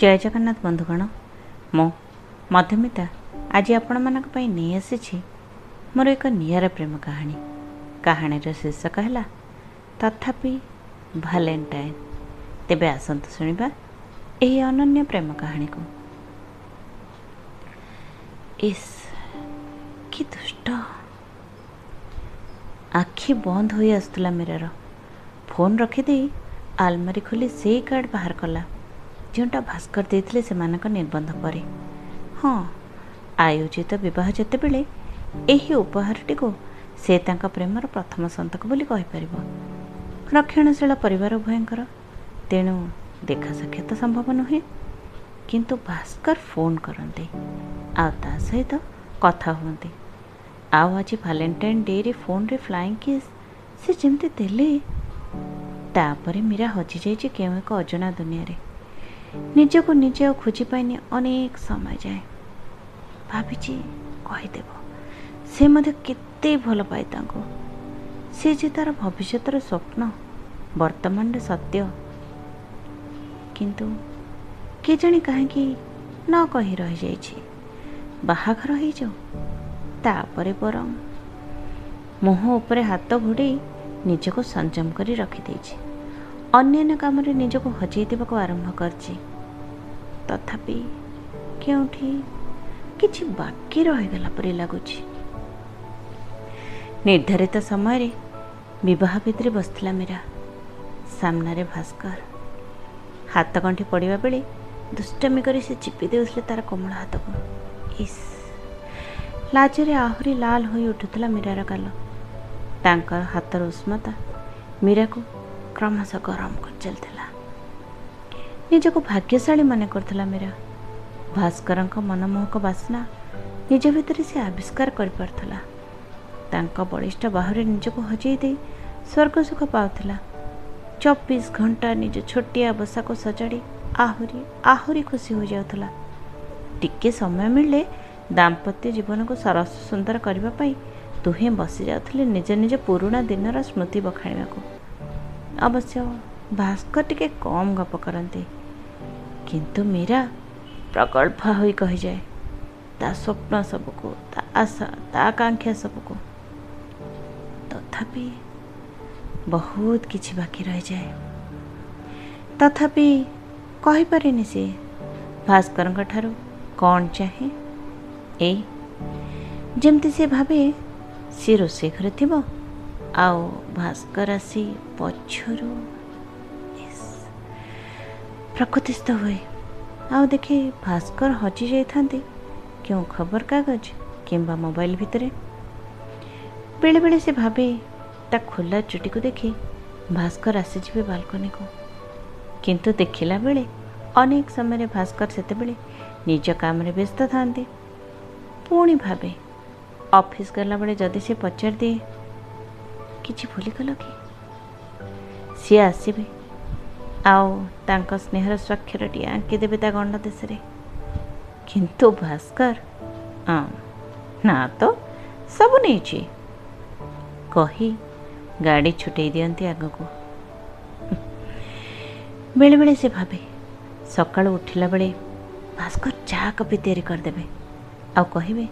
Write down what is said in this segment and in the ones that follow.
ଜୟ ଜଗନ୍ନାଥ ବନ୍ଧୁଗଣ ମୁଁ ମଧ୍ୟମିତା ଆଜି ଆପଣମାନଙ୍କ ପାଇଁ ନେଇ ଆସିଛି ମୋର ଏକ ନିଆରା ପ୍ରେମ କାହାଣୀ। କାହାଣୀର ଶୀର୍ଷକ ହେଲା ତଥାପି ଭାଲେଣ୍ଟାଇନ୍। ତେବେ ଆସନ୍ତୁ ଶୁଣିବା ଏହି ଅନନ୍ୟ ପ୍ରେମ କାହାଣୀକୁ। ଇସ୍ କି ଦୁଷ୍ଟ। ଆଖି ବନ୍ଦ ହୋଇ ଆସୁଥିଲା ମୀରାର। ଫୋନ୍ ରଖିଦେଇ ଆଲମାରି ଖୋଲି ସେଇ କାର୍ଡ଼ ବାହାର କଲା। ଯେଉଁଟା ଭାସ୍କର ଦେଇଥିଲେ ସେମାନଙ୍କ ନିର୍ବନ୍ଧ ପରେ। ହଁ ଆୟୋଜିତ ବିବାହ ଯେତେବେଳେ ଏହି ଉପହାରଟିକୁ ସେ ତାଙ୍କ ପ୍ରେମର ପ୍ରଥମ ସନ୍ତକ ବୋଲି କହିପାରିବ। ରକ୍ଷଣଶୀଳ ପରିବାର ଉଭୟଙ୍କର ତେଣୁ ଦେଖା ସାକ୍ଷାତ ସମ୍ଭବ ନୁହେଁ। କିନ୍ତୁ ଭାସ୍କର ଫୋନ୍ କରନ୍ତି ଆଉ ତା ସହିତ କଥା ହୁଅନ୍ତି। ଆଉ ଆଜି ଭାଲେଣ୍ଟାଇନ୍ ଡେରେ ଫୋନ୍ରେ ଫ୍ଲାଇଂ କିସ୍ ସେ ଯେମିତି ଦେଲେ ତାପରେ ମୀରା ହଜିଯାଇଛି କେଉଁ ଏକ ଅଜଣା ଦୁନିଆରେ। ନିଜକୁ ନିଜେ ଆଉ ଖୋଜି ପାଇନି ଅନେକ ସମୟ ଯାଏ ଭାବିଛି କହିଦେବ ସେ ମଧ୍ୟ କେତେ ଭଲ ପାଏ ତାଙ୍କୁ ସେ ଯେ ତାର ଭବିଷ୍ୟତର ସ୍ୱପ୍ନ ବର୍ତ୍ତମାନର ସତ୍ୟ କିନ୍ତୁ କେଜାଣି କାହିଁକି ନ କହି ରହିଯାଇଛି ବାହାଘର ହେଇଯାଉ ତାପରେ ବରଂ ମୁହଁ ଉପରେ ହାତ ଘୋଡ଼େଇ ନିଜକୁ ସଂଯମ କରି ରଖିଦେଇଛି ଅନ୍ୟାନ୍ୟ କାମରେ ନିଜକୁ ହଜେଇ ଦେବାକୁ ଆରମ୍ଭ କରିଛି। ତଥାପି କେଉଁଠି କିଛି ବାକି ରହିଗଲା ପରି ଲାଗୁଛି। ନିର୍ଦ୍ଧାରିତ ସମୟରେ ବିବାହ ଭିତରେ ବସିଥିଲା ମୀରା। ସାମ୍ନାରେ ଭାସ୍କର। ହାତ ଗଣ୍ଠି ପଡ଼ିବା ବେଳେ ଦୁଷ୍ଟାମି କରି ସେ ଚିପି ଦେଉଥିଲେ ତାର କୋମଳ ହାତକୁ। ଇସ୍ ଲାଜରେ ଆହୁରି ଲାଲ ହୋଇ ଉଠୁଥିଲା ମୀରାର ଗାଲ ତାଙ୍କର ହାତର ଉଷ୍ମତା ମୀରାକୁ କ୍ରମଶଃ ଗରମ କରି ଚାଲିଥିଲା ନିଜକୁ ଭାଗ୍ୟଶାଳୀ ମନେ କରୁଥିଲା ମୀରା। ଭାସ୍କରଙ୍କ ମନମୋହକ ବାସ୍ନା ନିଜ ଭିତରେ ସେ ଆବିଷ୍କାର କରିପାରୁଥିଲା। ତାଙ୍କ ବଳିଷ୍ଠ ବାହୁରେ ନିଜକୁ ହଜେଇ ଦେଇ ସ୍ୱର୍ଗ ସୁଖ ପାଉଥିଲା। ଚବିଶ ଘଣ୍ଟା ନିଜ ଛୋଟିଆ ବସାକୁ ସଜାଡ଼ି ଆହୁରି ଆହୁରି ଖୁସି ହୋଇଯାଉଥିଲା। ଟିକେ ସମୟ ମିଳିଲେ ଦାମ୍ପତ୍ୟ ଜୀବନକୁ ସରସ ସୁନ୍ଦର କରିବା ପାଇଁ ଦୁହେଁ ବସି ଯାଉଥିଲେ ନିଜ ନିଜ ପୁରୁଣା ଦିନର ସ୍ମୃତି ବଖାଣିବାକୁ। ଅବଶ୍ୟ ଭାସ୍କର ଟିକେ କମ୍ ଗପ କରନ୍ତି କିନ୍ତୁ ମୀରା ପ୍ରଗଳ୍ଭା ହୋଇ କହିଯାଏ ତା ସ୍ୱପ୍ନ ସବୁକୁ ତା ଆଶା ତା ଆକାଂକ୍ଷା ସବୁକୁ ତଥାପି ବହୁତ କିଛି ବାକି ରହିଯାଏ ତଥାପି କହିପାରେନି ସେ ଭାସ୍କରଙ୍କ ଠାରୁ କ'ଣ ଚାହେଁ ଏଇ ଯେମିତି ସେ ଭାବେ ସେ ରୋଷେଇ ଘରେ ଥିବ ଆଉ ଭାସ୍କର ଆସି ପଛରୁ ପ୍ରକୃତିସ୍ଥ ହୁଏ ଆଉ ଦେଖି ଭାସ୍କର ହଜି ଯାଇଥାନ୍ତି କେଉଁ ଖବରକାଗଜ କିମ୍ବା ମୋବାଇଲ ଭିତରେ ବେଳେବେଳେ ସେ ଭାବେ ତା ଖୋଲା ଚୁଟିକୁ ଦେଖି ଭାସ୍କର ଆସିଯିବେ ବାଲକୋନିକୁ କିନ୍ତୁ ଦେଖିଲା ବେଳେ ଅନେକ ସମୟରେ ଭାସ୍କର ସେତେବେଳେ ନିଜ କାମରେ ବ୍ୟସ୍ତ ଥାନ୍ତି ପୁଣି ଭାବେ ଅଫିସ୍ ଗଲାବେଳେ ଯଦି ସେ ପଚାରିଦିଏ କିଛି ଭୁଲିଗଲ କି? ସିଏ ଆସିବେ। ଆଉ ତାଙ୍କ ସ୍ନେହର ସ୍ୱାକ୍ଷରଟି ଆଙ୍କିଦେବେ ତା ଗଣ୍ଡ ଦେଶରେ। କିନ୍ତୁ ଭାସ୍କର ନା ତ ସବୁ ନେଇଛି। କହି ଗାଡ଼ି ଛୁଟେଇ ଦିଅନ୍ତି ଆଗକୁ। ବେଳେବେଳେ ସେ ଭାବେ ସକାଳୁ ଉଠିଲା ବେଳେ ଭାସ୍କର ଚା କପି ତିଆରି କରିଦେବେ। ଆଉ କହିବେ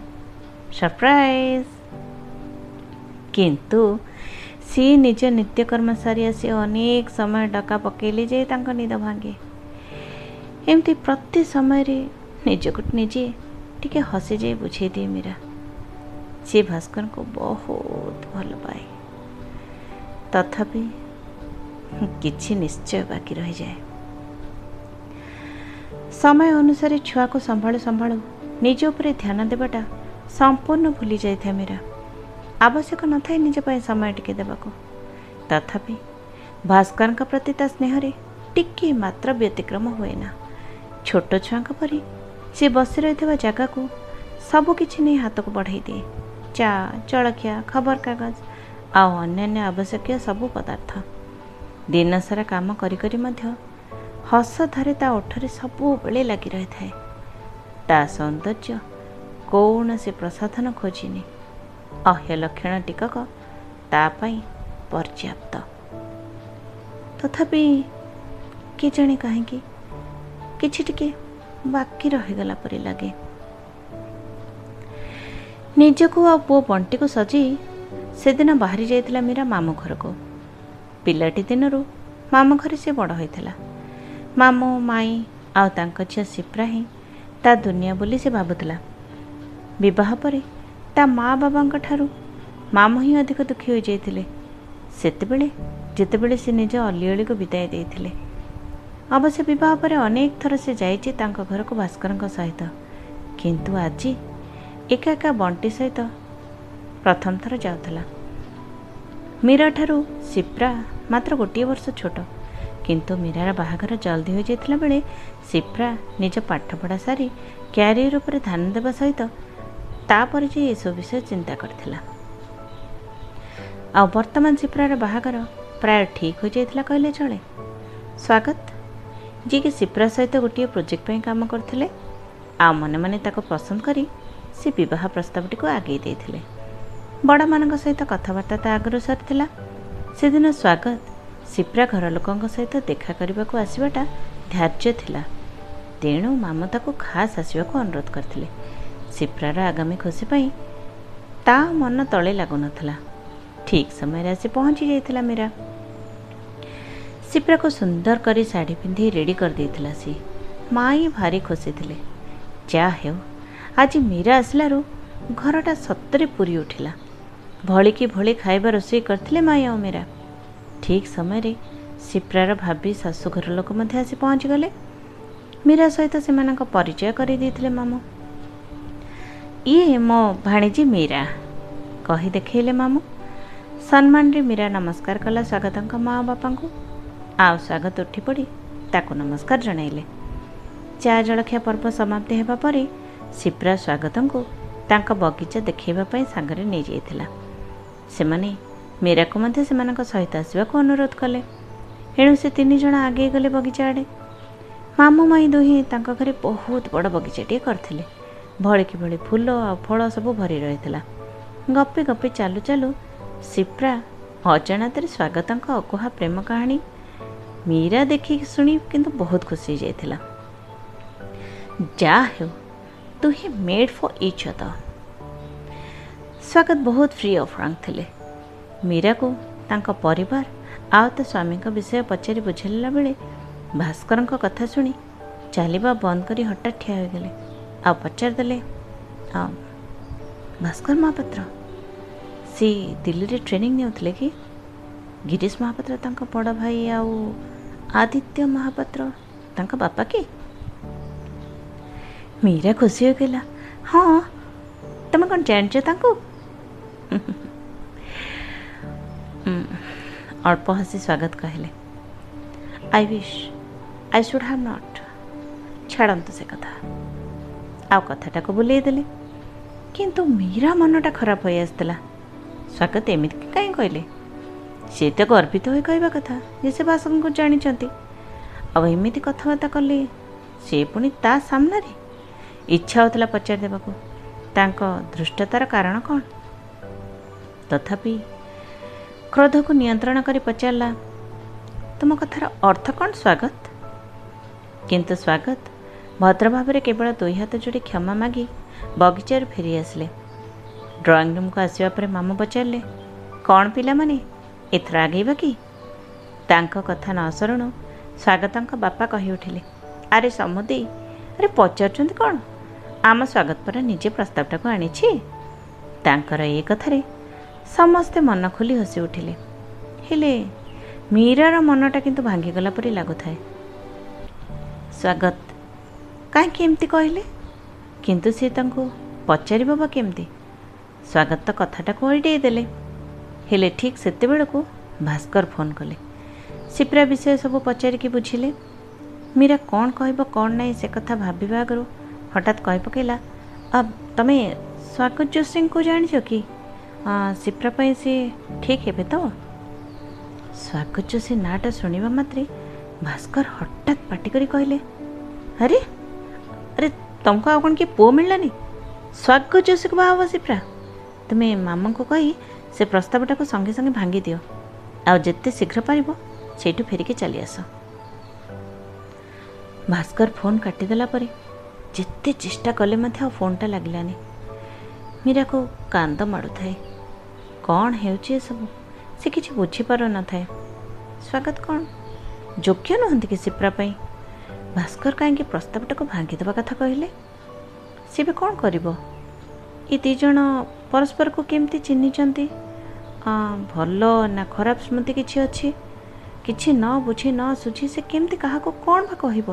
ସରପ୍ରାଇଜ୍! କିନ୍ତୁ ସିଏ ନିଜ ନିତ୍ୟକର୍ମ ସାରି ଆସି ଅନେକ ସମୟ ଡକା ପକେଇଲେ ଯେ ତାଙ୍କ ନିଦ ଭାଙ୍ଗେ ଏମିତି ପ୍ରତି ସମୟରେ ନିଜକୁ ନିଜେ ଟିକେ ହସିଯାଇ ବୁଝେଇ ଦିଏ ମୀରା ସିଏ ଭାସ୍କରଙ୍କୁ ବହୁତ ଭଲ ପାଏ ତଥାପି କିଛି ନିଶ୍ଚୟ ବାକି ରହିଯାଏ ସମୟ ଅନୁସାରେ ଛୁଆକୁ ସମ୍ଭାଳୁ ସମ୍ଭାଳୁ ନିଜ ଉପରେ ଧ୍ୟାନ ଦେବାଟା ସମ୍ପୂର୍ଣ୍ଣ ଭୁଲି ଯାଇଥାଏ ମୀରା ଆବଶ୍ୟକ ନଥାଏ ନିଜ ପାଇଁ ସମୟ ଟିକେ ଦେବାକୁ ତଥାପି ଭାସ୍କରଙ୍କ ପ୍ରତି ତା ସ୍ନେହରେ ଟିକିଏ ମାତ୍ର ବ୍ୟତିକ୍ରମ ହୁଏ ନା ଛୋଟ ଛୁଆଙ୍କ ପରି ସେ ବସି ରହିଥିବା ଜାଗାକୁ ସବୁକିଛି ନେଇ ହାତକୁ ବଢ଼ାଇ ଦିଏ ଚା ଜଳଖିଆ ଖବରକାଗଜ ଆଉ ଅନ୍ୟାନ୍ୟ ଆବଶ୍ୟକୀୟ ସବୁ ପଦାର୍ଥ ଦିନସାରା କାମ କରି କରି ମଧ୍ୟ ହସ ଧରେ ତା ଓଠରେ ସବୁବେଳେ ଲାଗି ରହିଥାଏ। ତା ସୌନ୍ଦର୍ଯ୍ୟ କୌଣସି ପ୍ରସାଧନ ଖୋଜିନି। ଅହ୍ୟଲକ୍ଷଣ ଟିକକ ତା ପାଇଁ ପର୍ଯ୍ୟାପ୍ତ। ତଥାପି କେଜାଣି କାହିଁକି? କିଛି ଟିକେ ବାକି ରହିଗଲା ପରି ଲାଗେ। ନିଜକୁ ଆଉ ପୁଅ ବଣ୍ଟିକୁ ସଜେଇ ସେଦିନ ବାହାରି ଯାଇଥିଲା ମୀରା ମାମୁଁ ଘରକୁ। ପିଲାଟି ଦିନରୁ ମାମୁଁ ଘରେ ସେ ବଡ଼ ହୋଇଥିଲା। ମାମୁଁ ମାଇଁ ଆଉ ତାଙ୍କ ଝିଅ ସିପ୍ରା ହିଁ ତା ଦୁନିଆ ବୋଲି ସେ ଭାବୁଥିଲା। ବିବାହ ପରେ ତା ମା ବାବାଙ୍କ ଠାରୁ ମାମୁଁ ହିଁ ଅଧିକ ଦୁଃଖୀ ହୋଇଯାଇଥିଲେ। ସେତେବେଳେ ଯେତେବେଳେ ସେ ନିଜ ଅଲିଅଳିକୁ ବିଦାୟ ଦେଇଥିଲେ। ଅବଶ୍ୟ ବିବାହ ପରେ ଅନେକ ଥର ସେ ଯାଇଛି ତାଙ୍କ ଘରକୁ ଭାସ୍କରଙ୍କ ସହିତ। କିନ୍ତୁ ଆଜି ଏକା ଏକା ବଣ୍ଟି ସହିତ ପ୍ରଥମ ଥର ଯାଉଥିଲା। ମୀରାଠାରୁ ସିପ୍ରା ମାତ୍ର ଗୋଟିଏ ବର୍ଷ ଛୋଟ। କିନ୍ତୁ ମୀରାର ବାହାଘର ଜଲ୍ଦି ହୋଇଯାଇଥିଲା ବେଳେ ସିପ୍ରା ନିଜ ପାଠପଢ଼ା ସାରି କ୍ୟାରିୟର ଉପରେ ଧ୍ୟାନ ଦେବା ସହିତ ତାପରେ ଯେ ଏସବୁ ବିଷୟ ଚିନ୍ତା କରିଥିଲା। ଆଉ ବର୍ତ୍ତମାନ ସିପ୍ରାର ବାହାଘର ପ୍ରାୟ ଠିକ୍ ହୋଇଯାଇଥିଲା କହିଲେ ଚଳେ। ସ୍ୱାଗତ ଯିଏକି ସିପ୍ରା ସହିତ ଗୋଟିଏ ପ୍ରୋଜେକ୍ଟ ପାଇଁ କାମ କରୁଥିଲେ ଆଉ ମନେ ମନେ ତାକୁ ପସନ୍ଦ କରି ସେ ବିବାହ ପ୍ରସ୍ତାବଟିକୁ ଆଗେଇ ଦେଇଥିଲେ। ବଡ଼ମାନଙ୍କ ସହିତ କଥାବାର୍ତ୍ତା ତା ଆଗରୁ ସରିଥିଲା। ସେଦିନ ସ୍ୱାଗତ ସିପ୍ରା ଘର ଲୋକଙ୍କ ସହିତ ଦେଖା କରିବାକୁ ଆସିବାଟା ଧାର୍ଯ୍ୟ ଥିଲା। ତେଣୁ ମାମୁଁ ତାକୁ ଖାସ୍ ଆସିବାକୁ ଅନୁରୋଧ କରିଥିଲେ। ସିପ୍ରାର ଆଗାମୀ ଖୁସି ପାଇଁ ତା ମନ ତଳେ ଲାଗୁନଥିଲା। ଠିକ୍ ସମୟରେ ଆସି ପହଞ୍ଚି ଯାଇଥିଲା ମୀରା। ସିପ୍ରାକୁ ସୁନ୍ଦର କରି ଶାଢ଼ୀ ପିନ୍ଧି ରେଡ଼ି କରିଦେଇଥିଲା ସିଏ ମାଇଁ ଭାରି ଖୁସି ଥିଲେ। ଯାହା ହେଉ ଆଜି ମୀରା ଆସିଲାରୁ ଘରଟା ସତରେ ପୁରୀ ଉଠିଲା। ଭଳିକି ଭଳି ଖାଇବା ରୋଷେଇ କରିଥିଲେ ମାଇଁ ଆଉ ମୀରା। ଠିକ୍ ସମୟରେ ସିପ୍ରାର ଭାବି ଶାଶୁଘର ଲୋକ ମଧ୍ୟ ଆସି ପହଞ୍ଚିଗଲେ। ମୀରା ସହିତ ସେମାନଙ୍କ ପରିଚୟ କରିଦେଇଥିଲେ ମାମୁଁ। ଇଏ ମୋ ଭାଣିଜୀ ମୀରା। କହି ଦେଖେଇଲେ ମାମୁଁ। ସମ୍ମାନରେ ମୀରା ନମସ୍କାର କଲା ସ୍ୱାଗତଙ୍କ ମା ବାପାଙ୍କୁ। ଆଉ ସ୍ୱାଗତ ଉଠି ପଡ଼ି ତାକୁ ନମସ୍କାର ଜଣାଇଲେ। ଚା ଜଳଖିଆ ପର୍ବ ସମାପ୍ତି ହେବା ପରେ ସିପ୍ରା ସ୍ୱାଗତଙ୍କୁ ତାଙ୍କ ବଗିଚା ଦେଖାଇବା ପାଇଁ ସାଙ୍ଗରେ ନେଇଯାଇଥିଲା। ସେମାନେ ମୀରାକୁ ମଧ୍ୟ ସେମାନଙ୍କ ସହିତ ଆସିବାକୁ ଅନୁରୋଧ କଲେ। ଏଣୁ ସେ ତିନି ଜଣ ଆଗେଇ ଗଲେ ବଗିଚା ଆଡ଼େ। ମାମୁଁ ମାଇଁ ଦୁହିଁ ତାଙ୍କ ଘରେ ବହୁତ ବଡ଼ ବଗିଚାଟିଏ କରିଥିଲେ। ଭଳିକି ଭଳି ଫୁଲ ଆଉ ଫଳ ସବୁ ଭରି ରହିଥିଲା। ଗପି ଗପି ଚାଲୁ ଚାଲୁ ସିପ୍ରା ଅଜାଣତରେ ସ୍ୱାଗତଙ୍କ ଅକୁହା ପ୍ରେମ କାହାଣୀ ମୀରା ଦେଖିକି ଶୁଣି କିନ୍ତୁ ବହୁତ ଖୁସି ହେଇଯାଇଥିଲା। ଯାହା ହେଉ ତୁ ହିଁ ମେଡ୍ ଫର୍ ଇଚ୍ ଅଦର ସ୍ୱାଗତ ବହୁତ ଫ୍ରି ଅଫ୍ ଫ୍ରାଙ୍କ ଥିଲେ। ମୀରାକୁ ତାଙ୍କ ପରିବାର ଆଉ ତା ସ୍ୱାମୀଙ୍କ ବିଷୟ ପଚାରି ବୁଝାଇଲା ବେଳେ ଭାସ୍କରଙ୍କ କଥା ଶୁଣି ଚାଲିବା ବନ୍ଦ କରି ହଠାତ୍ ଠିଆ ହୋଇଗଲେ। ଆଉ ପଚାରିଦେଲେ ଆଉ ଭାସ୍କର ମହାପାତ୍ର ସେ ଦିଲ୍ଲୀରେ ଟ୍ରେନିଂ ନେଉଥିଲେ କି ଗିରୀଶ ମହାପାତ୍ର ତାଙ୍କ ବଡ଼ ଭାଇ ଆଉ ଆଦିତ୍ୟ ମହାପାତ୍ର ତାଙ୍କ ବାପା କି ମୀରା ଖୁସି ହୋଇଗଲା ହଁ ତମେ କ'ଣ ଜାଣିଛ ତାଙ୍କୁ ଅଳ୍ପ ହସି ସ୍ୱାଗତ କହିଲେ I wish I should have not ଛାଡ଼ନ୍ତୁ ସେ କଥା ଆଉ କଥାଟାକୁ ବୁଲେଇ ଦେଲେ କିନ୍ତୁ ମୀରା ମନଟା ଖରାପ ହୋଇ ଆସିଥିଲା ସ୍ୱାଗତ ଏମିତି କାହିଁ କହିଲେ? ସେ ତ ଗର୍ବିତ ହୋଇ କହିବା କଥା ଯେ ସେ ବାସନକୁ ଜାଣିଛନ୍ତି। ଆଉ ଏମିତି କଥାବାର୍ତ୍ତା କଲେ ସେ ପୁଣି ତା ସାମ୍ନାରେ? ଇଚ୍ଛା ହେଉଥିଲା ପଚାରି ଦେବାକୁ। ତାଙ୍କ ଧୃଷ୍ଟତାର କାରଣ କ'ଣ? ତଥାପି କ୍ରୋଧକୁ ନିୟନ୍ତ୍ରଣ କରି ପଚାରିଲା ତୁମ କଥାର ଅର୍ଥ କ'ଣ ସ୍ୱାଗତ? କିନ୍ତୁ ସ୍ୱାଗତ ଭଦ୍ର ଭାବରେ କେବଳ ଦୁଇ ହାତ ଯୋଡ଼ି କ୍ଷମା ମାଗି ବଗିଚାରୁ ଫେରି ଆସିଲେ। ଡ୍ରଇଂ ରୁମ୍କୁ ଆସିବା ପରେ ମାମୁଁ ପଚାରିଲେ କ'ଣ ପିଲାମାନେ ଏଥର ଆଗେଇବା କି? ତାଙ୍କ କଥା ନ ଶୁଣୁ ସ୍ୱାଗତଙ୍କ ବାପା କହି ଉଠିଲେ ଆରେ ସମୁଦେଇ ଆରେ ପଚାରୁଛନ୍ତି କ'ଣ? ଆମ ସ୍ୱାଗତ ପରା ନିଜେ ପ୍ରସ୍ତାବଟାକୁ ଆଣିଛି? ତାଙ୍କର ଏ କଥାରେ ସମସ୍ତେ ମନ ଖୋଲି ହସି ଉଠିଲେ ହେଲେ ମୀରାର ମନଟା କିନ୍ତୁ ଭାଙ୍ଗିଗଲା ପରି ଲାଗୁଥାଏ। ସ୍ୱାଗତ କାହିଁକି ଏମିତି କହିଲେ? କିନ୍ତୁ ସେ ତାଙ୍କୁ ପଚାରିବ ବା କେମିତି? ସ୍ୱାଗତ ତ କଥାଟାକୁ ଏଡ଼େଇ ଦେଲେ। ହେଲେ ଠିକ୍ ସେତେବେଳକୁ ଭାସ୍କର ଫୋନ୍ କଲେ। ସିପ୍ରା ବିଷୟ ସବୁ ପଚାରିକି ବୁଝିଲେ। ମୀରା କ'ଣ କହିବ କ'ଣ ନାହିଁ ସେ କଥା ଭାବିବା ଆଗରୁ ହଠାତ୍ କହି ପକାଇଲା ତମେ ସ୍ୱାଗତ ଯୋଶୀଙ୍କୁ ଜାଣିଛ କି? ସିପ୍ରା ପାଇଁ ସେ ଠିକ୍ ହେବେ ତ? ସ୍ୱାଗତ ଯୋଶୀ ନାଁଟା ଶୁଣିବା ମାତ୍ରେ ଭାସ୍କର ହଠାତ୍ ପାଟି କରି କହିଲେ ଆରେ ଆରେ ତମକୁ ଆଉ କ'ଣ କିଏ ପୁଅ ମିଳିଲାନି? ସ୍ୱାଗତ ଯୋଶୀକୁ ବାହା ହେବ ସିପ୍ରା। ତୁମେ ମାମାଙ୍କୁ କହି ସେ ପ୍ରସ୍ତାବଟାକୁ ସଙ୍ଗେ ସଙ୍ଗେ ଭାଙ୍ଗି ଦିଅ। ଆଉ ଯେତେ ଶୀଘ୍ର ପାରିବ ସେଇଠୁ ଫେରିକି ଚାଲି ଆସ ଭାସ୍କର ଫୋନ୍ କାଟିଦେଲା ପରେ ଯେତେ ଚେଷ୍ଟା କଲେ ମଧ୍ୟ ଆଉ ଫୋନ୍ଟା ଲାଗିଲାନି। ମୀରାକୁ କାନ୍ଦ ମାଡ଼ୁଥାଏ। କ'ଣ ହେଉଛି ଏସବୁ? ସେ କିଛି ବୁଝିପାରୁନଥାଏ। ସ୍ୱାଗତ କ'ଣ? ଯୋଗ୍ୟ ନୁହନ୍ତି କି ସିପ୍ରା ପାଇଁ? ଭାସ୍କର କାହିଁକି ପ୍ରସ୍ତାବଟାକୁ ଭାଙ୍ଗିଦେବା କଥା କହିଲେ? ସେ ବି କ'ଣ କରିବ? ଏ ଦୁଇ ଜଣ ପରସ୍ପରକୁ କେମିତି ଚିହ୍ନିଛନ୍ତି? ଭଲ ନା ଖରାପ ସ୍ମୃତି କିଛି ଅଛି? କିଛି ନ ବୁଝି ନ ସୁଝି ସେ କେମିତି କାହାକୁ କ'ଣ ବା କହିବ?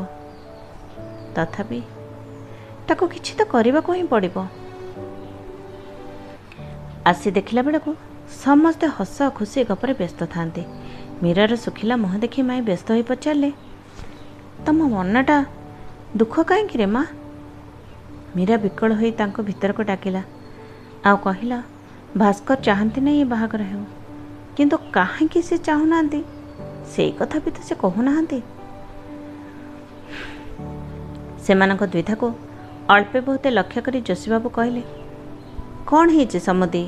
ତଥାପି ତାକୁ କିଛି ତ କରିବାକୁ ହିଁ ପଡ଼ିବ। ଆସି ଦେଖିଲା ବେଳକୁ ସମସ୍ତେ ହସ ଖୁସି ଗପରେ ବ୍ୟସ୍ତ ଥାନ୍ତି ମୀରାର ଶୁଖିଲା ମୁହଁ ଦେଖି ମାଇଁ ବ୍ୟସ୍ତ ହୋଇ ପଚାରିଲେ ତମ ମନଟା ଦୁଃଖ କାହିଁକି ରେ ମା? ମୀରା ବିକଳ ହୋଇ ତାଙ୍କ ଭିତରକୁ ଡାକିଲା। ଆଉ କହିଲା ଭାସ୍କର ଚାହାନ୍ତି ନାହିଁ ଏ ବାହାଘର ହେଉ। କିନ୍ତୁ କାହିଁକି ସେ ଚାହୁଁନାହାନ୍ତି? ସେଇ କଥା ବି ତ ସେ କହୁନାହାନ୍ତି। ସେମାନଙ୍କ ଦ୍ୱିଧାକୁ ଅଳ୍ପେ ବହୁତ ଲକ୍ଷ୍ୟ କରି ଯୋଶୀବାବୁ କହିଲେ କ'ଣ ହେଇଛି ସମୁଦି?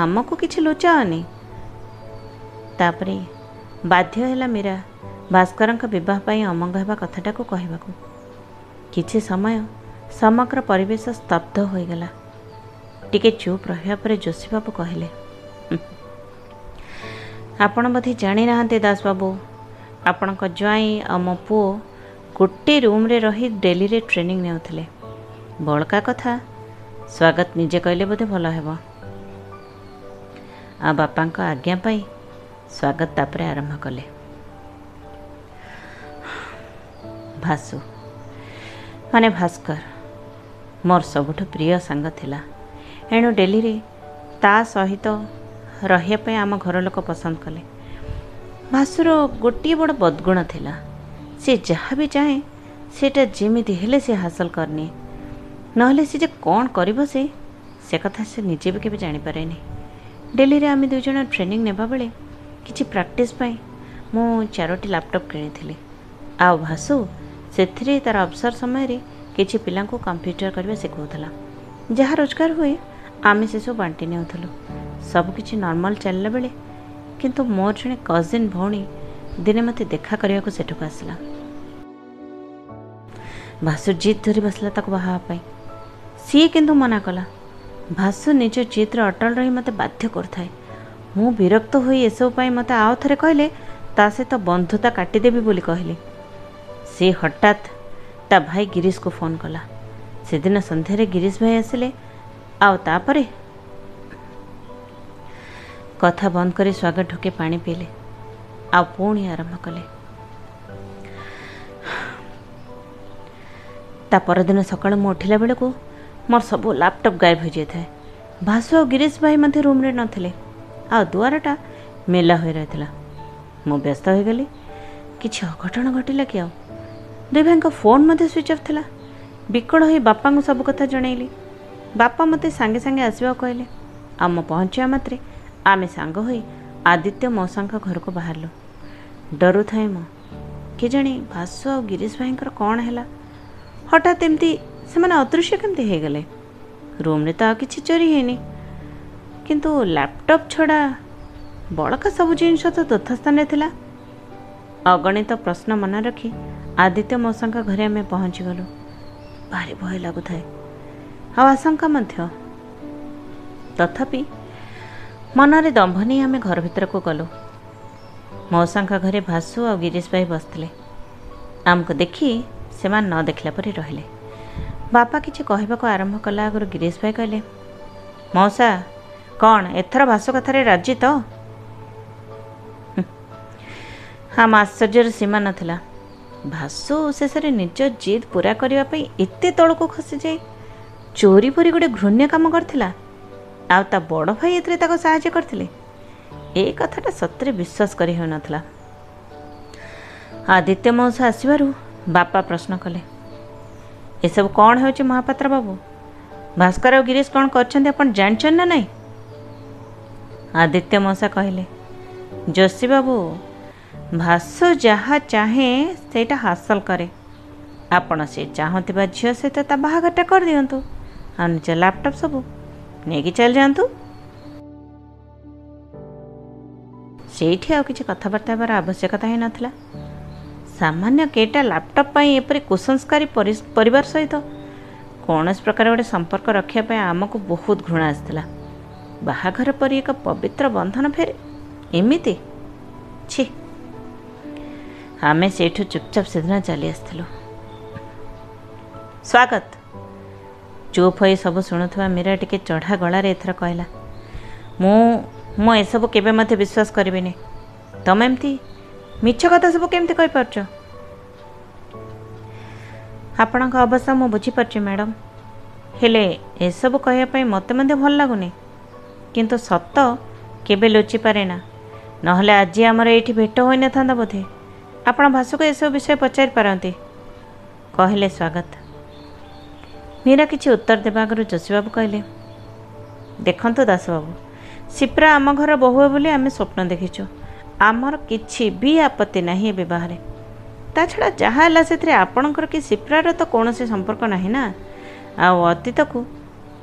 ଆମକୁ କିଛି ଲୁଚାଅନି? ତାପରେ ବାଧ୍ୟ ହେଲା ମୀରା ଭାସ୍କରଙ୍କ ବିବାହ ପାଇଁ ଅମଙ୍ଗ ହେବା କଥାଟାକୁ କହିବାକୁ। କିଛି ସମୟ ସମଗ୍ର ପରିବେଶ ସ୍ତବ୍ଧ ହୋଇଗଲା। ଟିକେ ଚୁପ୍ ରହିବା ପରେ ଯୋଶୀବାବୁ କହିଲେ ଆପଣ ବୋଧେ ଜାଣିନାହାନ୍ତି ଦାସବାବୁ ଆପଣଙ୍କ ଜ୍ୱାଇଁ ଆଉ ମୋ ପୁଅ ଗୋଟିଏ ରୁମ୍ରେ ରହି ଡେଲିରେ ଟ୍ରେନିଂ ନେଉଥିଲେ। ବଳକା କଥା ସ୍ୱାଗତ ନିଜେ କହିଲେ ବୋଧେ ଭଲ ହେବ। ଆଉ ବାପାଙ୍କ ଆଜ୍ଞା ପାଇଁ ସ୍ୱାଗତ ତାପରେ ଆରମ୍ଭ କଲେ। ଭାସୁ। ମାନେ ଭାସ୍କର ମୋର ସବୁଠୁ ପ୍ରିୟ ସାଙ୍ଗ ଥିଲା। ଏଣୁ ଡେଲିରେ ତା ସହିତ ରହିବା ପାଇଁ ଆମ ଘର ଲୋକ ପସନ୍ଦ କଲେ। ଭାସୁର ଗୋଟିଏ ବଡ଼ ବଦଗୁଣ ଥିଲା। ସେ ଯାହା ବି ଚାହେଁ ସେଇଟା ଯେମିତି ହେଲେ ସେ ହାସଲ କରିନିଏ ନହେଲେ ସେ ଯେ କ'ଣ କରିବ ସେ ସେ କଥା ସେ ନିଜେ ବି କେବେ ଜାଣିପାରେନି। ଡେଲିରେ ଆମେ ଦୁଇ ଜଣ ଟ୍ରେନିଂ ନେବା ବେଳେ କିଛି ପ୍ରାକ୍ଟିସ୍ ପାଇଁ ମୁଁ ଚାରୋଟି ଲାପଟପ୍ କିଣିଥିଲି। ଆଉ ଭାସୁ ସେଥିରେ ତା'ର ଅବସର ସମୟରେ କିଛି ପିଲାଙ୍କୁ କମ୍ପ୍ୟୁଟର କରିବା ଶିଖାଉଥିଲା। ଯାହା ରୋଜଗାର ହୁଏ ଆମେ ସେସବୁ ବାଣ୍ଟି ନେଉଥିଲୁ। ସବୁକିଛି ନର୍ମାଲ ଚାଲିଲା ବେଳେ କିନ୍ତୁ ମୋର ଜଣେ କଜିନ୍ ଭଉଣୀ ଦିନେ ମୋତେ ଦେଖା କରିବାକୁ ସେଠୁକୁ ଆସିଲା। ଭାସୁ ଜିଦ୍ ଧରି ବସିଲା ତାକୁ ବାହା ହେବା ପାଇଁ। ସିଏ କିନ୍ତୁ ମନା କଲା ଭାସୁ ନିଜ ଜିଦ୍ରେ ଅଟଳ ରହି ମୋତେ ବାଧ୍ୟ କରୁଥାଏ। ମୁଁ ବିରକ୍ତ ହୋଇ ଏସବୁ ପାଇଁ ମୋତେ ଆଉ ଥରେ କହିଲେ ତା ସହିତ ବନ୍ଧୁତା କାଟିଦେବି ବୋଲି କହିଲି। ସେ ହଠାତ୍ ତା ଭାଇ ଗିରିଶକୁ ଫୋନ୍ କଲା ସେଦିନ ସନ୍ଧ୍ୟାରେ ଗିରିଶ ଭାଇ ଆସିଲେ ଆଉ ତାପରେ କଥା ବନ୍ଦ କରି ସ୍ୱାଗତ ଢୋକେ ପାଣି ପିଇଲେ ଆଉ ପୁଣି ଆରମ୍ଭ କଲେ ତା ପରଦିନ ସକାଳୁ ମୁଁ ଉଠିଲା ବେଳକୁ ମୋର ସବୁ ଲାପଟପ୍ ଗାୟବ ହୋଇଯାଇଥାଏ। ଭାସୁ ଆଉ ଗିରିଶ ଭାଇ ମଧ୍ୟ ରୁମ୍ରେ ନଥିଲେ। ଆଉ ଦୁଆରଟା ମେଲା ହୋଇ ରହିଥିଲା। ମୁଁ ବ୍ୟସ୍ତ ହୋଇଗଲି। କିଛି ଅଘଟଣ ଘଟିଲା କି ଆଉ? ଦୁଇ ଭାଇଙ୍କ ଫୋନ୍ ମଧ୍ୟ ସୁଇଚ୍ ଅଫ୍ ଥିଲା। ବିକଳ ହୋଇ ବାପାଙ୍କୁ ସବୁ କଥା ଜଣାଇଲି। ବାପା ମୋତେ ସାଙ୍ଗେ ସାଙ୍ଗେ ଆସିବାକୁ କହିଲେ ଆମ ପହଞ୍ଚିବା ମାତ୍ରେ ଆମେ ସାଙ୍ଗ ହୋଇ ଆଦିତ୍ୟ ମଉସାଙ୍କ ଘରକୁ ବାହାରିଲୁ। ଡରୁଥାଏ ମୁଁ। କେଜାଣି ଭାସୁ ଆଉ ଗିରିଶ ଭାଇଙ୍କର କ'ଣ ହେଲା? ହଠାତ୍ ଏମିତି ସେମାନେ ଅଦୃଶ୍ୟ କେମିତି ହେଇଗଲେ? ରୁମ୍ରେ ତ ଆଉ କିଛି ଚୋରି ହେଇନି। କିନ୍ତୁ ଲ୍ୟାପଟପ୍ ଛଡ଼ା ବଳକା ସବୁ ଜିନିଷ ତ ଯଥାସ୍ଥାନରେ ଥିଲା। ଅଗଣିତ ପ୍ରଶ୍ନ ମନେ ରଖି ଆଦିତ୍ୟ ମଉସାଙ୍କ ଘରେ ଆମେ ପହଞ୍ଚିଗଲୁ ଭାରି ଭୟ ଲାଗୁଥାଏ ଆଉ ଆଶଙ୍କା ମଧ୍ୟ ତଥାପି ମନରେ ଦମ୍ଭ ନେଇ ଆମେ ଘର ଭିତରକୁ ଗଲୁ ମଉସାଙ୍କ ଘରେ ଭାସୁ ଆଉ ଗିରିଶ ଭାଇ ବସିଥିଲେ ଆମକୁ ଦେଖି ସେମାନେ ନ ଦେଖିଲା ପରି ରହିଲେ ବାପା କିଛି କହିବାକୁ ଆରମ୍ଭ କଲା ଆଗରୁ ଗିରିଶ ଭାଇ କହିଲେ ମଉସା କ'ଣ ଏଥର ଭାସୁ କଥାରେ ରାଜି ତ ଆମ ଆଶ୍ଚର୍ଯ୍ୟର ସୀମା ନଥିଲା ଭାସୁ ଶେଷରେ ନିଜ ଜିଦ୍ ପୁରା କରିବା ପାଇଁ ଏତେ ତଳକୁ ଖସିଯାଇ ଚୋରି ପରି ଗୋଟେ ଘୃଣ୍ୟ କାମ କରିଥିଲା ଆଉ ତା ବଡ଼ ଭାଇ ଏଥିରେ ତାକୁ ସାହାଯ୍ୟ କରିଥିଲେ ଏ କଥାଟା ସତରେ ବିଶ୍ୱାସ କରି ହେଉନଥିଲା। ଆଦିତ୍ୟ ମଉସା ଆସିବାରୁ ବାପା ପ୍ରଶ୍ନ କଲେ ଏସବୁ କ'ଣ ହେଉଛି ମହାପାତ୍ର ବାବୁ ଭାସ୍କର ଆଉ ଗିରିଶ କ'ଣ କରିଛନ୍ତି ଆପଣ ଜାଣିଛନ୍ତି ନା ନାହିଁ? ଆଦିତ୍ୟ ମଉସା କହିଲେ ଯୋଶୀ ବାବୁ ଭାସୁ ଯାହା ଚାହେଁ ସେଇଟା ହାସଲ କରେ। ଆପଣ ସେ ଚାହୁଁଥିବା ଝିଅ ସହିତ ତା ବାହାଘରଟା କରିଦିଅନ୍ତୁ। ଆଉ ନିଜ ଲ୍ୟାପଟପ୍ ସବୁ ନେଇକି ଚାଲିଯାଆନ୍ତୁ ସେଇଠି ଆଉ କିଛି କଥାବାର୍ତ୍ତା ହେବାର ଆବଶ୍ୟକତା ହିଁ ନଥିଲା। ସାମାନ୍ୟ କେଇଟା ଲାପଟପ୍ ପାଇଁ ଏପରି କୁସଂସ୍କାରୀ ପରି- ପରିବାର ସହିତ କୌଣସି ପ୍ରକାର ଗୋଟେ ସମ୍ପର୍କ ରଖିବା ପାଇଁ ଆମକୁ ବହୁତ ଘୃଣା ଆସିଥିଲା। ବାହାଘର ପରି ଏକ ପବିତ୍ର ବନ୍ଧନ ଫେରେ ଏମିତି? ଛି। ଆମେ ସେଇଠୁ ଚୁପଚାପ ସେଦିନ ଚାଲି ଆସିଥିଲୁ ସ୍ୱାଗତ ଚୁପ୍ ହୋଇ ସବୁ ଶୁଣୁଥିବା ମୀରା ଟିକେ ଚଢ଼ା ଗଳାରେ ଏଥର କହିଲା ମୁଁ ମୁଁ ଏସବୁ କେବେ ମଧ୍ୟ ବିଶ୍ୱାସ କରିବିନି ତମେ ଏମିତି ମିଛ କଥା ସବୁ କେମିତି କହିପାରୁଛ ଆପଣଙ୍କ ଅବସ୍ଥା ମୁଁ ବୁଝିପାରୁଛି ମ୍ୟାଡ଼ାମ୍ ହେଲେ ଏସବୁ କହିବା ପାଇଁ ମୋତେ ମଧ୍ୟ ଭଲ ଲାଗୁନି କିନ୍ତୁ ସତ କେବେ ଲୁଚିପାରେ ନା ନହେଲେ ଆଜି ଆମର ଏଇଠି ଭେଟ ହୋଇନଥାନ୍ତା ବୋଧେ ଆପଣ ଭାସୁକୁ ଏସବୁ ବିଷୟ ପଚାରି ପାରନ୍ତି। କହିଲେ ସ୍ୱାଗତ। ମୀରା କିଛି ଉତ୍ତର ଦେବା ଆଗରୁ ଯୋଶୀବାବୁ କହିଲେ ଦେଖନ୍ତୁ ଦାସବାବୁ ସିପ୍ରା ଆମ ଘର ବୋହୂ ବୋଲି ଆମେ ସ୍ୱପ୍ନ ଦେଖିଛୁ। ଆମର କିଛି ବି ଆପତ୍ତି ନାହିଁ ଏ ବିବାହରେ ତା ଛଡ଼ା ଯାହା ହେଲା ସେଥିରେ ଆପଣଙ୍କର କି ସିପ୍ରାର ତ କୌଣସି ସମ୍ପର୍କ ନାହିଁ ନା? ଆଉ ଅତୀତକୁ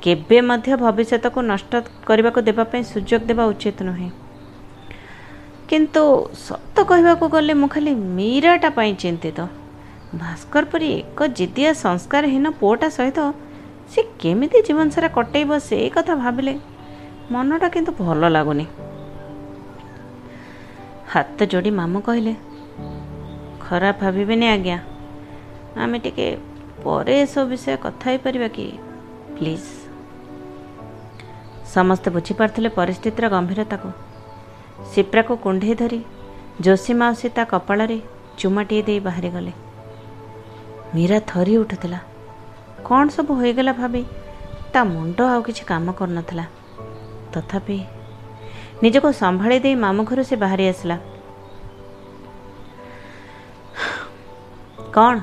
କେବେ ମଧ୍ୟ ଭବିଷ୍ୟତକୁ ନଷ୍ଟ କରିବାକୁ ଦେବା ପାଇଁ ସୁଯୋଗ ଦେବା ଉଚିତ ନୁହେଁ। କିନ୍ତୁ ସତ କହିବାକୁ ଗଲେ ମୁଁ ଖାଲି ମୀରାଟା ପାଇଁ ଚିନ୍ତିତ। ଭାସ୍କର ପରି ଏକ ଜିଦିଆ ସଂସ୍କାରହୀନ ପୁଅଟା ସହିତ ସେ କେମିତି ଜୀବନସାରା କଟେଇବ ସେଇ କଥା ଭାବିଲେ ମନଟା କିନ୍ତୁ ଭଲ ଲାଗୁନି। ହାତ ଯୋଡ଼ି ମାମୁଁ କହିଲେ ଖରାପ ଭାବିବେନି ଆଜ୍ଞା। ଆମେ ଟିକେ ପରେ ଏସବୁ ବିଷୟ କଥା ହେଇପାରିବା କି? ପ୍ଲିଜ୍। ସମସ୍ତେ ବୁଝିପାରୁଥିଲେ ପରିସ୍ଥିତିର ଗମ୍ଭୀରତାକୁ। ସିପ୍ରାକୁ କୁଣ୍ଢେଇ ଧରି ଯୋଶୀ ମାଉସୀ ତା କପାଳରେ ଚୁମାଟିଏ ଦେଇ ବାହାରିଗଲେ। ମୀରା ଥରି ଉଠୁଥିଲା। କ'ଣ ସବୁ ହୋଇଗଲା ଭାବି ତା ମୁଣ୍ଡ ଆଉ କିଛି କାମ କରୁନଥିଲା। ତଥାପି ନିଜକୁ ସମ୍ଭାଳି ଦେଇ ମାମୁଁ ଘରୁ ସେ ବାହାରି ଆସିଲା। କ'ଣ?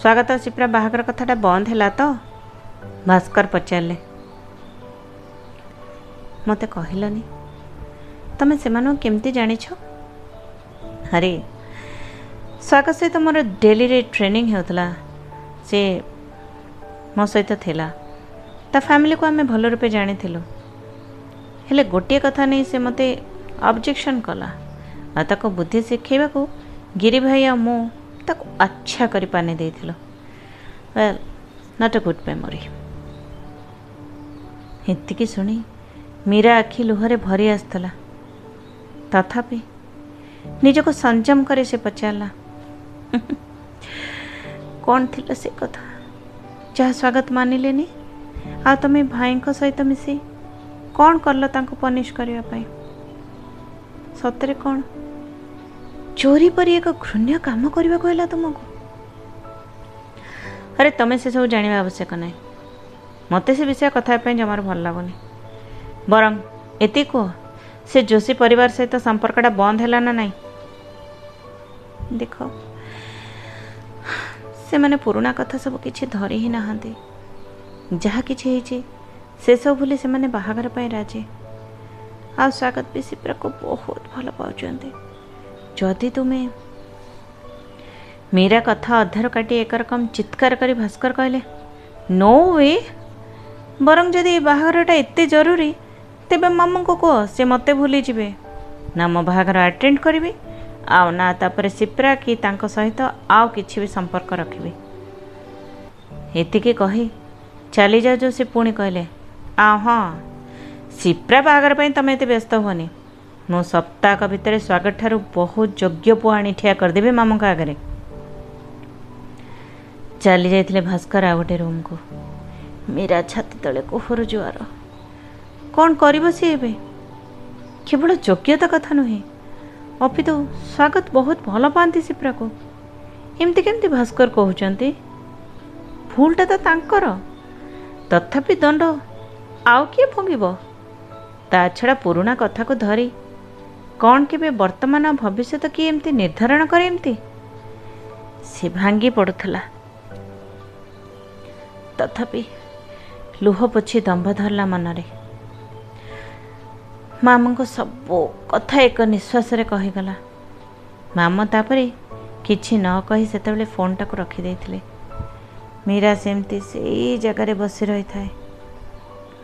ସ୍ୱାଗତ ସିପ୍ରା ବାହାଘର କଥାଟା ବନ୍ଦ ହେଲା ତ? ଭାସ୍କର ପଚାରିଲେ। ମୋତେ କହିଲନି ତମେ ସେମାନଙ୍କୁ କେମିତି ଜାଣିଛ? ଆରେ ସ୍ୱାଗତ ସହିତ ମୋର ଡେଲିରେ ଟ୍ରେନିଂ ହେଉଥିଲା। ସେ ମୋ ସହିତ ଥିଲା। ତା ଫ୍ୟାମିଲିକୁ ଆମେ ଭଲ ରୂପେ ଜାଣିଥିଲୁ। ହେଲେ ଗୋଟିଏ କଥା ନେଇ ସେ ମୋତେ ଅବଜେକ୍ସନ୍ କଲା। ଆଉ ତାକୁ ବୁଦ୍ଧି ଶିଖେଇବାକୁ ଗିରି ଭାଇ ଆଉ ମୁଁ ତାକୁ ଆଚ୍ଛା କରି ପାନି ଦେଇଥିଲୁ। Well not a good memory ଏତିକି ଶୁଣି ମୀରା ଆଖି ଲୁହରେ ଭରି ଆସିଥିଲା। ତଥାପି ନିଜକୁ ସଂଯମ କରି ସେ ପଚାରିଲା କ'ଣ ଥିଲା ସେ କଥା? ଯାହା ସ୍ୱାଗତ ମାନିଲେନି? ଆଉ ତମେ ଭାଇଙ୍କ ସହିତ ମିଶି କ'ଣ କଲ ତାଙ୍କୁ ପନିଶ କରିବା ପାଇଁ? ସତରେ କ'ଣ? ଚୋରି ପରି ଏକ ଘୃଣ୍ୟ କାମ କରିବାକୁ ହେଲା ତୁମକୁ? ଆରେ ତମେ ସେସବୁ ଜାଣିବା ଆବଶ୍ୟକ ନାହିଁ। ମୋତେ ସେ ବିଷୟ କଥା ପାଇଁ ଜମାରୁ ଭଲ ଲାଗୁନି। ବରଂ ଏତିକି କୁହ ସେ ଯୋଶୀ ପରିବାର ସହିତ ସମ୍ପର୍କଟା ବନ୍ଦ ହେଲା ନା ନାହିଁ ଦେଖ ସେମାନେ ପୁରୁଣା କଥା ସବୁ କିଛି ଧରି ହିଁ ନାହାନ୍ତି ଯାହା କିଛି ହେଇଛି ସେସବୁ ଭୁଲି ସେମାନେ ବାହାଘର ପାଇଁ ରାଜି ଆଉ ସ୍ୱାଗତ ବି ସିପ୍ରାକୁ ବହୁତ ଭଲ ପାଉଛନ୍ତି ଯଦି ତୁମେ ମୀରା କଥା ଅଧାରୁ କାଟି ଏକ ରକମ ଚିତ୍କାର କରି ଭାସ୍କର କହିଲେ ନୋ ୱେ ବରଂ ଯଦି ଏ ବାହାଘରଟା ଏତେ ଜରୁରୀ ତେବେ ମାମୁଙ୍କୁ କୁହ ସେ ମୋତେ ଭୁଲିଯିବେ। ନା ମୋ ବାହାଘର ଆଟେଣ୍ଡ କରିବି ଆଉ ନା ତାପରେ ସିପ୍ରା କି ତାଙ୍କ ସହିତ ଆଉ କିଛି ବି ସମ୍ପର୍କ ରଖିବି। ଏତିକି କହି ଚାଲିଯାଉ ଯେଉଁ ସେ ପୁଣି କହିଲେ ଆଉ ହଁ ସିପ୍ରା ବାହାଘର ପାଇଁ ତୁମେ ଏତେ ବ୍ୟସ୍ତ ହୁଅନି। ମୁଁ ସପ୍ତାହକ ଭିତରେ ସ୍ୱାଗତ ଠାରୁ ବହୁତ ଯୋଗ୍ୟ ପୁଅ ଆଣି ଠିଆ କରିଦେବି ମାମୁଙ୍କ ଆଗରେ। ଚାଲି ଯାଇଥିଲେ ଭାସ୍କର ଆଉ ଗୋଟେ ରୁମ୍କୁ। ମୀରା ଛାତି ତଳେ କୁହର ଜୁଆର। କ'ଣ କରିବ ସିଏ ଏବେ କେବଳ ଯୋଗ୍ୟତା କଥା ନୁହେଁ ଅପିତୁ ସ୍ୱାଗତ ବହୁତ ଭଲ ପାଆନ୍ତି ସିପ୍ରାକୁ ଏମିତି କେମିତି ଭାସ୍କର କହୁଛନ୍ତି ଭୁଲଟା ତ ତାଙ୍କର। ତଥାପି ଦଣ୍ଡ ଆଉ କିଏ ଭୋଗିବ? ତା ଛଡ଼ା ପୁରୁଣା କଥାକୁ ଧରି କ'ଣ କେବେ ବର୍ତ୍ତମାନ ଭବିଷ୍ୟତ କିଏ ଏମିତି ନିର୍ଦ୍ଧାରଣ କରେ ଏମିତି? ସେ ଭାଙ୍ଗି ପଡ଼ୁଥିଲା। ତଥାପି ଲୁହ ପୋଛି ଦମ୍ଭ ଧରିଲା ମନରେ। ମାମୁଙ୍କ ସବୁ କଥା ଏକ ନିଶ୍ୱାସରେ କହିଗଲା। ମାମୁଁ ତାପରେ କିଛି ନ କହି ସେତେବେଳେ ଫୋନ୍ଟାକୁ ରଖିଦେଇଥିଲେ। ମୀରା ସେମିତି ସେଇ ଜାଗାରେ ବସି ରହିଥାଏ।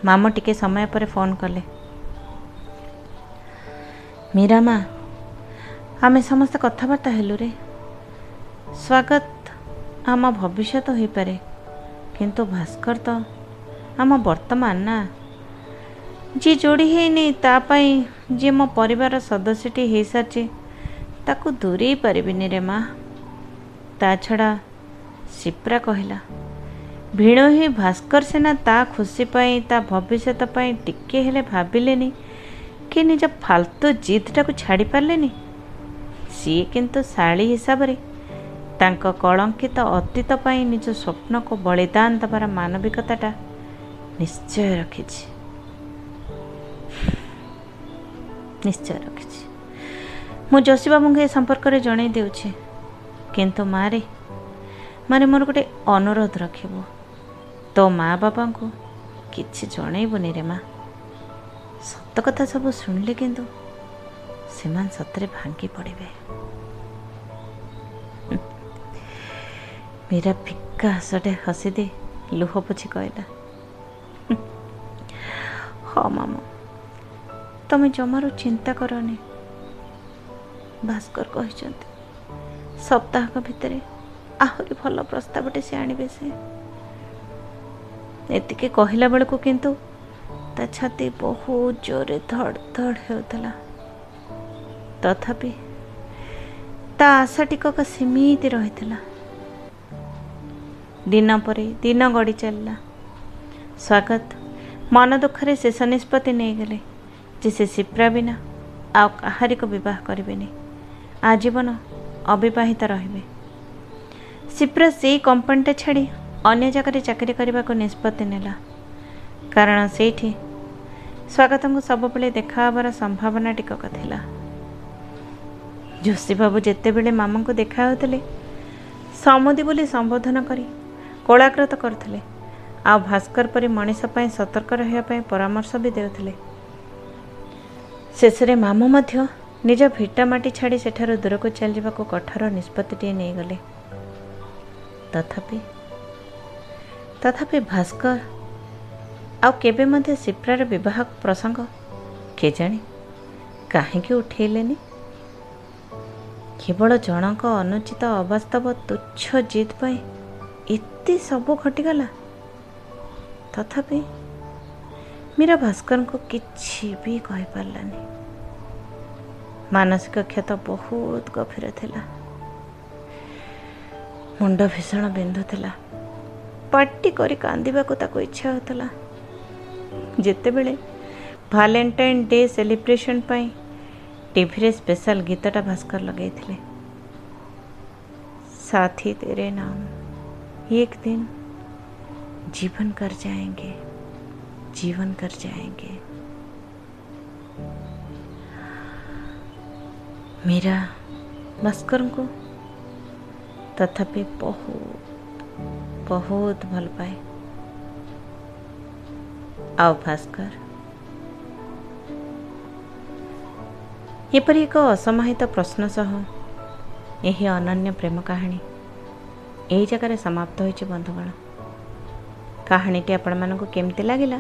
ମାମୁଁ ଟିକେ ସମୟ ପରେ ଫୋନ୍ କଲେ। ମୀରା ମା ଆମେ ସମସ୍ତେ କଥାବାର୍ତ୍ତା ହେଲୁ ରେ। ସ୍ୱାଗତ। ଆମ ଭବିଷ୍ୟତ ହୋଇପାରେ। କିନ୍ତୁ ଭାସ୍କର ତ ଆମ ବର୍ତ୍ତମାନ ନା। ଯିଏ ଯୋଡ଼ି ହେଇନି ତା ପାଇଁ ଯିଏ ମୋ ପରିବାର ସଦସ୍ୟଟି ହେଇସାରିଛି ତାକୁ ଦୂରେଇ ପାରିବିନି ରେ ମା। ତା ଛଡ଼ା ସିପ୍ରା କହିଲା ଭିଣ ହିଁ ଭାସ୍କର ସିନା ତା ଖୁସି ପାଇଁ ତା ଭବିଷ୍ୟତ ପାଇଁ ଟିକିଏ ହେଲେ ଭାବିଲେନି କି ନିଜ ଫାଲତୁ ଜିଦ୍ଟାକୁ ଛାଡ଼ି ପାରିଲେନି? ସିଏ କିନ୍ତୁ ଶାଳୀ ହିସାବରେ ତାଙ୍କ କଳଙ୍କିତ ଅତୀତ ପାଇଁ ନିଜ ସ୍ୱପ୍ନକୁ ବଳିଦାନ ଦେବାର ମାନବିକତାଟା ନିଶ୍ଚୟ ରଖିଛି। ନିଶ୍ଚୟ ରଖିଛି। ମୁଁ ଯୋଶୀବାବୁଙ୍କୁ ଏ ସମ୍ପର୍କରେ ଜଣାଇ ଦେଉଛି। କିନ୍ତୁ ମାରେ ମାରେ ମୋର ଗୋଟେ ଅନୁରୋଧ ରଖିବୁ। ତୋ ମା ବାବାଙ୍କୁ କିଛି ଜଣେଇବୁନି ରେ ମା। ସତ କଥା ସବୁ ଶୁଣିଲେ କିନ୍ତୁ ସେମାନେ ସତରେ ଭାଙ୍ଗି ପଡ଼ିବେ। ମୀରା ଫିକା ହସଟେ ହସିଦେ ଲୁହ ପୋଛି କହିଲା ହଁ ମାମା। ତମେ ଜମାରୁ ଚିନ୍ତା କରନି। ଭାସ୍କର କହିଛନ୍ତି ସପ୍ତାହକ ଭିତରେ ଆହୁରି ଭଲ ପ୍ରସ୍ତାବଟେ ସେ ଆଣିବେ ସେ। ଏତିକି କହିଲା ବେଳକୁ କିନ୍ତୁ ତା ଛାତି ବହୁତ ଜୋରରେ ଧଡ଼ ଧଡ଼ ହେଉଥିଲା। ତଥାପି ତା ଆଶା ଟିକକ ସେମିତି ରହିଥିଲା। ଦିନ ପରେ ଦିନ ଗଡ଼ି ଚାଲିଲା। ସ୍ୱାଗତ। ମନ ଦୁଃଖରେ ଶେଷ ନିଷ୍ପତ୍ତି ନେଇଗଲେ। ଯେ ସେ ସିପ୍ରା ବିନା ଆଉ କାହାରିକୁ ବିବାହ କରିବେନି। ଆଜୀବନ ଅବିବାହିତ ରହିବେ। ସିପ୍ରା ସେଇ କମ୍ପାନୀଟା ଛାଡ଼ି ଅନ୍ୟ ଜାଗାରେ ଚାକିରି କରିବାକୁ ନିଷ୍ପତ୍ତି ନେଲା। କାରଣ ସେଇଠି ସ୍ୱାଗତଙ୍କୁ ସବୁବେଳେ ଦେଖା ହେବାର ସମ୍ଭାବନା ଟିକକ ଥିଲା। ଯୋଶୀବାବୁ ଯେତେବେଳେ ମାମାଙ୍କୁ ଦେଖା ହେଉଥିଲେ ସମୁଦି ବୋଲି ସମ୍ବୋଧନ କରି କୋଳାଗ୍ରତ କରୁଥିଲେ ଆଉ ଭାସ୍କର ପରି ମଣିଷ ପାଇଁ ସତର୍କ ରହିବା ପାଇଁ ପରାମର୍ଶ ବି ଦେଉଥିଲେ ଶେଷରେ ମାମୁଁ ମଧ୍ୟ ନିଜ ଭିଟା ମାଟି ଛାଡ଼ି ସେଠାରୁ ଦୂରକୁ ଚାଲିଯିବାକୁ କଠୋର ନିଷ୍ପତ୍ତିଟିଏ ନେଇଗଲେ। ତଥାପି ତଥାପି ଭାସ୍କର ଆଉ କେବେ ମଧ୍ୟ ସିପ୍ରାର ବିବାହ ପ୍ରସଙ୍ଗ କେଜାଣି କାହିଁକି ଉଠେଇଲେନି? କେବଳ ଜଣଙ୍କ ଅନୁଚିତ ଅବାସ୍ତବ ତୁଚ୍ଛ ଜିଦ୍ ପାଇଁ ଏତେ ସବୁ ଘଟିଗଲା। ତଥାପି ମୀରା ଭାସ୍କରଙ୍କୁ କିଛି ବି କହିପାରିଲାନି ମାନସିକ କ୍ଷତ ବହୁତ ଗଭୀର ଥିଲା ମୁଣ୍ଡ ଭୀଷଣ ବିନ୍ଧୁଥିଲା ପାଟି କରି କାନ୍ଦିବାକୁ ତାକୁ ଇଚ୍ଛା ହେଉଥିଲା ଯେତେବେଳେ ଭାଲେଣ୍ଟାଇନ୍ ଡେ ସେଲିବ୍ରେସନ୍ ପାଇଁ ଟିଭିରେ ସ୍ପେଶାଲ ଗୀତଟା ଭାସ୍କର ଲଗାଇଥିଲେ ସାଥୀ ତେରେ ନାମ ଏକ ଦିନ ଜୀବନ କର ଯାଏଙ୍ଗେ जीवन कर जाएंगे ମୀରା ଭାସ୍କରଙ୍କୁ ତଥାପି ବହୁତ ବହୁତ ଭଲ ପାଏ ଆଉ ଭାସ୍କର ଏପରି ଏକ ଅସମାହିତ ପ୍ରଶ୍ନ ସହ ଏହି ଅନନ୍ୟ ପ୍ରେମ କାହାଣୀ ଏହି ଜାଗାରେ ସମାପ୍ତ ହୋଇଛି ବନ୍ଧୁଗଣ କାହାଣୀଟି ଆପଣମାନଙ୍କୁ କେମିତି ଲାଗିଲା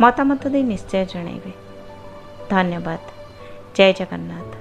ମତାମତ ଦେଇ ନିଶ୍ଚୟ ଜଣାଇବେ ଧନ୍ୟବାଦ ଜୟ ଜଗନ୍ନାଥ